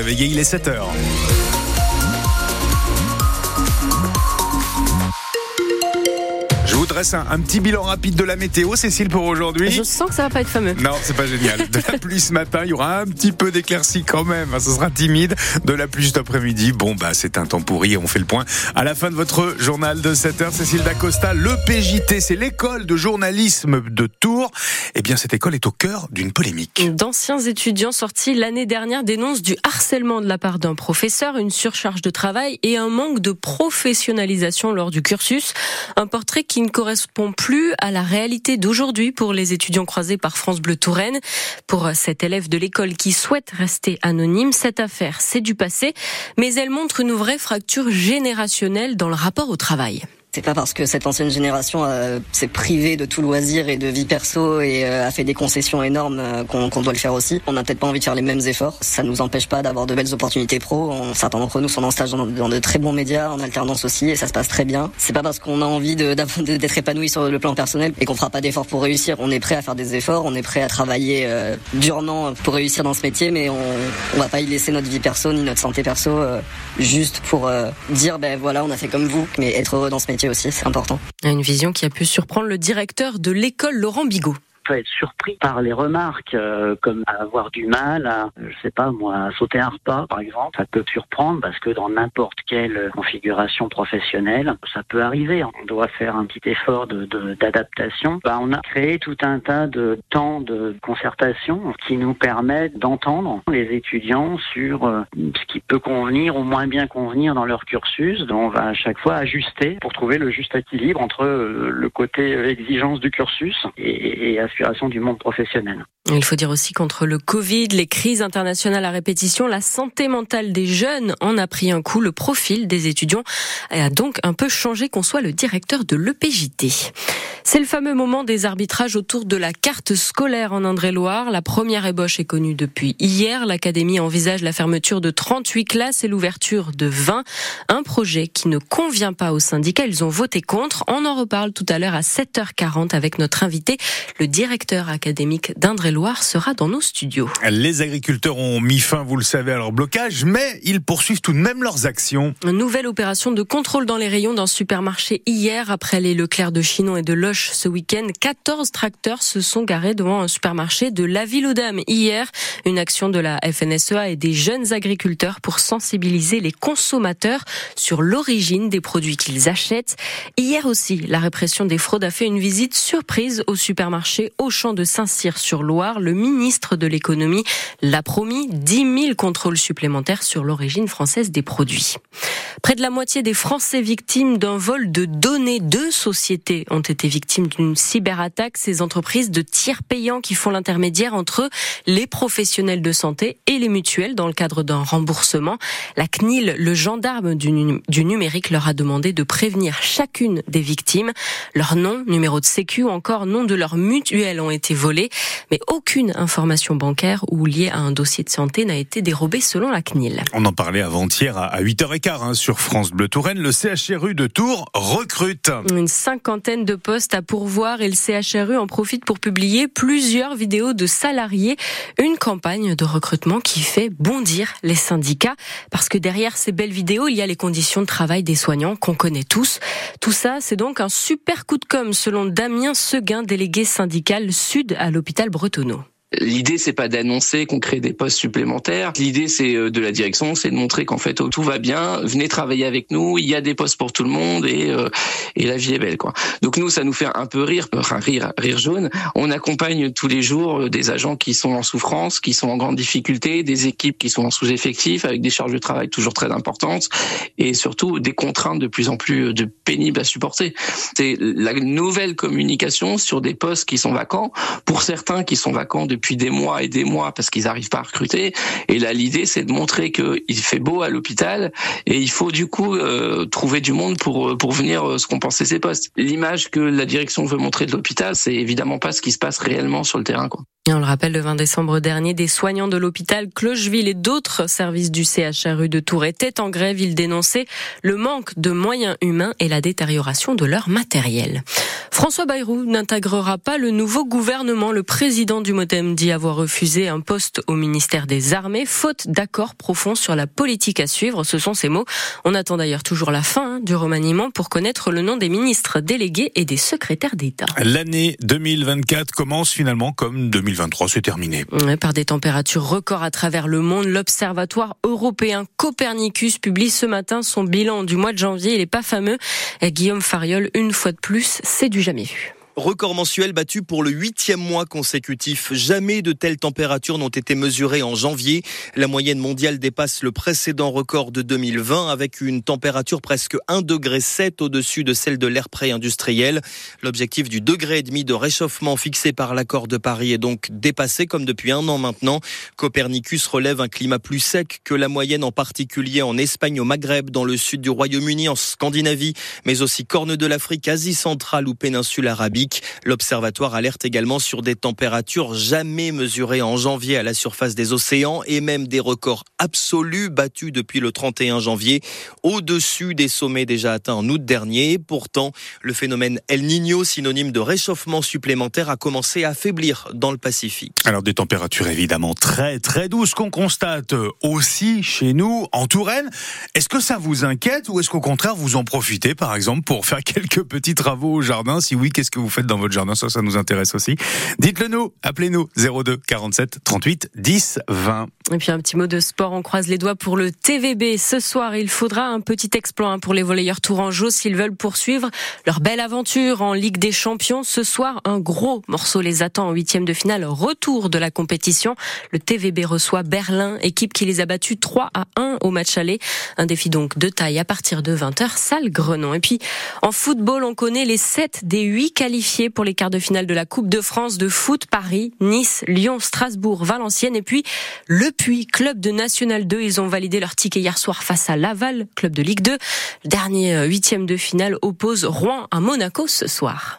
réveiller, il est 7 vous dresse un, un, petit bilan rapide de la météo, Cécile, pour aujourd'hui. Je sens que ça va pas être fameux. Non, c'est pas génial. De la pluie ce matin, il y aura un petit peu d'éclaircie quand même. Ce sera timide. De la pluie cet après-midi. Bon, bah, c'est un temps pourri. On fait le point à la fin de votre journal de 7 heures. Cécile Dacosta, le PJT, c'est l'école de journalisme de Tours. Eh bien, cette école est au cœur d'une polémique. D'anciens étudiants sortis l'année dernière dénoncent du harcèlement de la part d'un professeur, une surcharge de travail et un manque de professionnalisation lors du cursus. Un portrait qui ne correspond plus à la réalité d'aujourd'hui pour les étudiants croisés par France Bleu Touraine. Pour cet élève de l'école qui souhaite rester anonyme, cette affaire, c'est du passé, mais elle montre une vraie fracture générationnelle dans le rapport au travail. C'est pas parce que cette ancienne génération euh, s'est privée de tout loisir et de vie perso et euh, a fait des concessions énormes euh, qu'on qu doit le faire aussi. On n'a peut-être pas envie de faire les mêmes efforts. Ça nous empêche pas d'avoir de belles opportunités pro. Certains d'entre nous sont en stage dans, dans, de très bons médias, en alternance aussi, et ça se passe très bien. C'est pas parce qu'on a envie d'être épanoui sur le plan personnel et qu'on fera pas d'efforts pour réussir. On est prêt à faire des efforts, on est prêt à travailler euh, durement pour réussir dans ce métier, mais on, on va pas y laisser notre vie perso ni notre santé perso euh, juste pour dire ben voilà on a fait comme vous, mais être heureux dans ce métier aussi, c'est important. Une vision qui a pu surprendre le directeur de l'école Laurent Bigot peut être surpris par les remarques euh, comme avoir du mal à, je sais pas moi, à sauter un repas par exemple. Ça peut surprendre parce que dans n'importe quelle configuration professionnelle, ça peut arriver. On doit faire un petit effort de d'adaptation. De, bah, on a créé tout un tas de temps de concertation qui nous permettent d'entendre les étudiants sur euh, ce qui peut convenir ou moins bien convenir dans leur cursus. Donc on va à chaque fois ajuster pour trouver le juste équilibre entre euh, le côté exigence du cursus et, et du monde professionnel. Il faut dire aussi qu'entre le Covid, les crises internationales à répétition, la santé mentale des jeunes en a pris un coup. Le profil des étudiants a donc un peu changé qu'on soit le directeur de l'EPJT. C'est le fameux moment des arbitrages autour de la carte scolaire en Indre-et-Loire. La première ébauche est connue depuis hier. L'académie envisage la fermeture de 38 classes et l'ouverture de 20. Un projet qui ne convient pas aux syndicats. Ils ont voté contre. On en reparle tout à l'heure à 7h40 avec notre invité, le directeur académique d'Indre-et-Loire sera dans nos studios. Les agriculteurs ont mis fin, vous le savez, à leur blocage, mais ils poursuivent tout de même leurs actions. Une nouvelle opération de contrôle dans les rayons d'un supermarché hier après les Leclerc de Chinon et de Loche ce week-end. 14 tracteurs se sont garés devant un supermarché de la ville aux dames hier. Une action de la FNSEA et des jeunes agriculteurs pour sensibiliser les consommateurs sur l'origine des produits qu'ils achètent. Hier aussi, la répression des fraudes a fait une visite surprise au supermarché Auchan de Saint-Cyr-sur-Loire. Le ministre de l'économie l'a promis 10 000 contrôles supplémentaires sur l'origine française des produits. Près de la moitié des Français victimes d'un vol de données, deux sociétés ont été victimes d'une cyberattaque, ces entreprises de tiers payants qui font l'intermédiaire entre les professionnels de santé et les mutuelles dans le cadre d'un remboursement. La CNIL, le gendarme du, numérique, leur a demandé de prévenir chacune des victimes. Leur nom, numéro de sécu ou encore nom de leur mutuelle ont été volés, mais aucune information bancaire ou liée à un dossier de santé n'a été dérobée selon la CNIL. On en parlait avant-hier à 8h15 hein, sur France Bleu Touraine. Le CHRU de Tours recrute. Une cinquantaine de postes à pourvoir et le CHRU en profite pour publier plusieurs vidéos de salariés. Une campagne de recrutement qui fait bondir les syndicats parce que derrière ces belles vidéos, il y a les conditions de travail des soignants qu'on connaît tous. Tout ça, c'est donc un super coup de com selon Damien Seguin, délégué syndical sud à l'hôpital Bretonneau. L'idée, c'est pas d'annoncer qu'on crée des postes supplémentaires. L'idée, c'est euh, de la direction, c'est de montrer qu'en fait tout va bien. Venez travailler avec nous. Il y a des postes pour tout le monde et euh, et la vie est belle, quoi. Donc nous, ça nous fait un peu rire, enfin rire, rire jaune. On accompagne tous les jours euh, des agents qui sont en souffrance, qui sont en grande difficulté, des équipes qui sont en sous-effectif avec des charges de travail toujours très importantes et surtout des contraintes de plus en plus de pénibles à supporter. C'est la nouvelle communication sur des postes qui sont vacants. Pour certains qui sont vacants depuis depuis des mois et des mois parce qu'ils n'arrivent pas à recruter. Et là, l'idée, c'est de montrer qu'il fait beau à l'hôpital et il faut du coup euh, trouver du monde pour pour venir euh, se compenser ces postes. L'image que la direction veut montrer de l'hôpital, c'est évidemment pas ce qui se passe réellement sur le terrain. Quoi. On le rappelle, le 20 décembre dernier, des soignants de l'hôpital Clocheville et d'autres services du CHRU de Tours étaient en grève. Ils dénonçaient le manque de moyens humains et la détérioration de leur matériel. François Bayrou n'intégrera pas le nouveau gouvernement. Le président du MoDem dit avoir refusé un poste au ministère des Armées, faute d'accord profond sur la politique à suivre. Ce sont ses mots. On attend d'ailleurs toujours la fin hein, du remaniement pour connaître le nom des ministres délégués et des secrétaires d'État. L'année 2024 commence finalement comme 2023. 2023, c'est terminé. Par des températures records à travers le monde, l'Observatoire européen Copernicus publie ce matin son bilan du mois de janvier. Il n'est pas fameux. Guillaume Fariol, une fois de plus, c'est du jamais vu. Record mensuel battu pour le huitième mois consécutif. Jamais de telles températures n'ont été mesurées en janvier. La moyenne mondiale dépasse le précédent record de 2020 avec une température presque 1,7 degré au-dessus de celle de l'ère pré-industriel. L'objectif du degré et demi de réchauffement fixé par l'accord de Paris est donc dépassé comme depuis un an maintenant. Copernicus relève un climat plus sec que la moyenne en particulier en Espagne, au Maghreb, dans le sud du Royaume-Uni, en Scandinavie, mais aussi corne de l'Afrique, Asie centrale ou péninsule arabique. L'observatoire alerte également sur des températures jamais mesurées en janvier à la surface des océans et même des records absolus battus depuis le 31 janvier, au-dessus des sommets déjà atteints en août dernier. Pourtant, le phénomène El Niño, synonyme de réchauffement supplémentaire, a commencé à affaiblir dans le Pacifique. Alors des températures évidemment très très douces qu'on constate aussi chez nous en Touraine. Est-ce que ça vous inquiète ou est-ce qu'au contraire vous en profitez par exemple pour faire quelques petits travaux au jardin? Si oui, qu'est-ce que vous faites dans votre jardin. Ça, ça nous intéresse aussi. Dites-le nous, appelez-nous 02 47 38 10 20. Et puis un petit mot de sport, on croise les doigts pour le TVB. Ce soir, il faudra un petit exploit pour les volleyeurs tourangeaux s'ils veulent poursuivre leur belle aventure en Ligue des Champions. Ce soir, un gros morceau les attend en huitième de finale. Retour de la compétition. Le TVB reçoit Berlin, équipe qui les a battus 3 à 1 au match aller. Un défi donc de taille à partir de 20h, salle Grenon. Et puis, en football, on connaît les 7 des 8 qualifiés pour les quarts de finale de la Coupe de France de foot Paris, Nice, Lyon, Strasbourg, Valenciennes et puis Le Puy, club de National 2. Ils ont validé leur ticket hier soir face à Laval, club de Ligue 2. Le dernier euh, huitième de finale oppose Rouen à Monaco ce soir.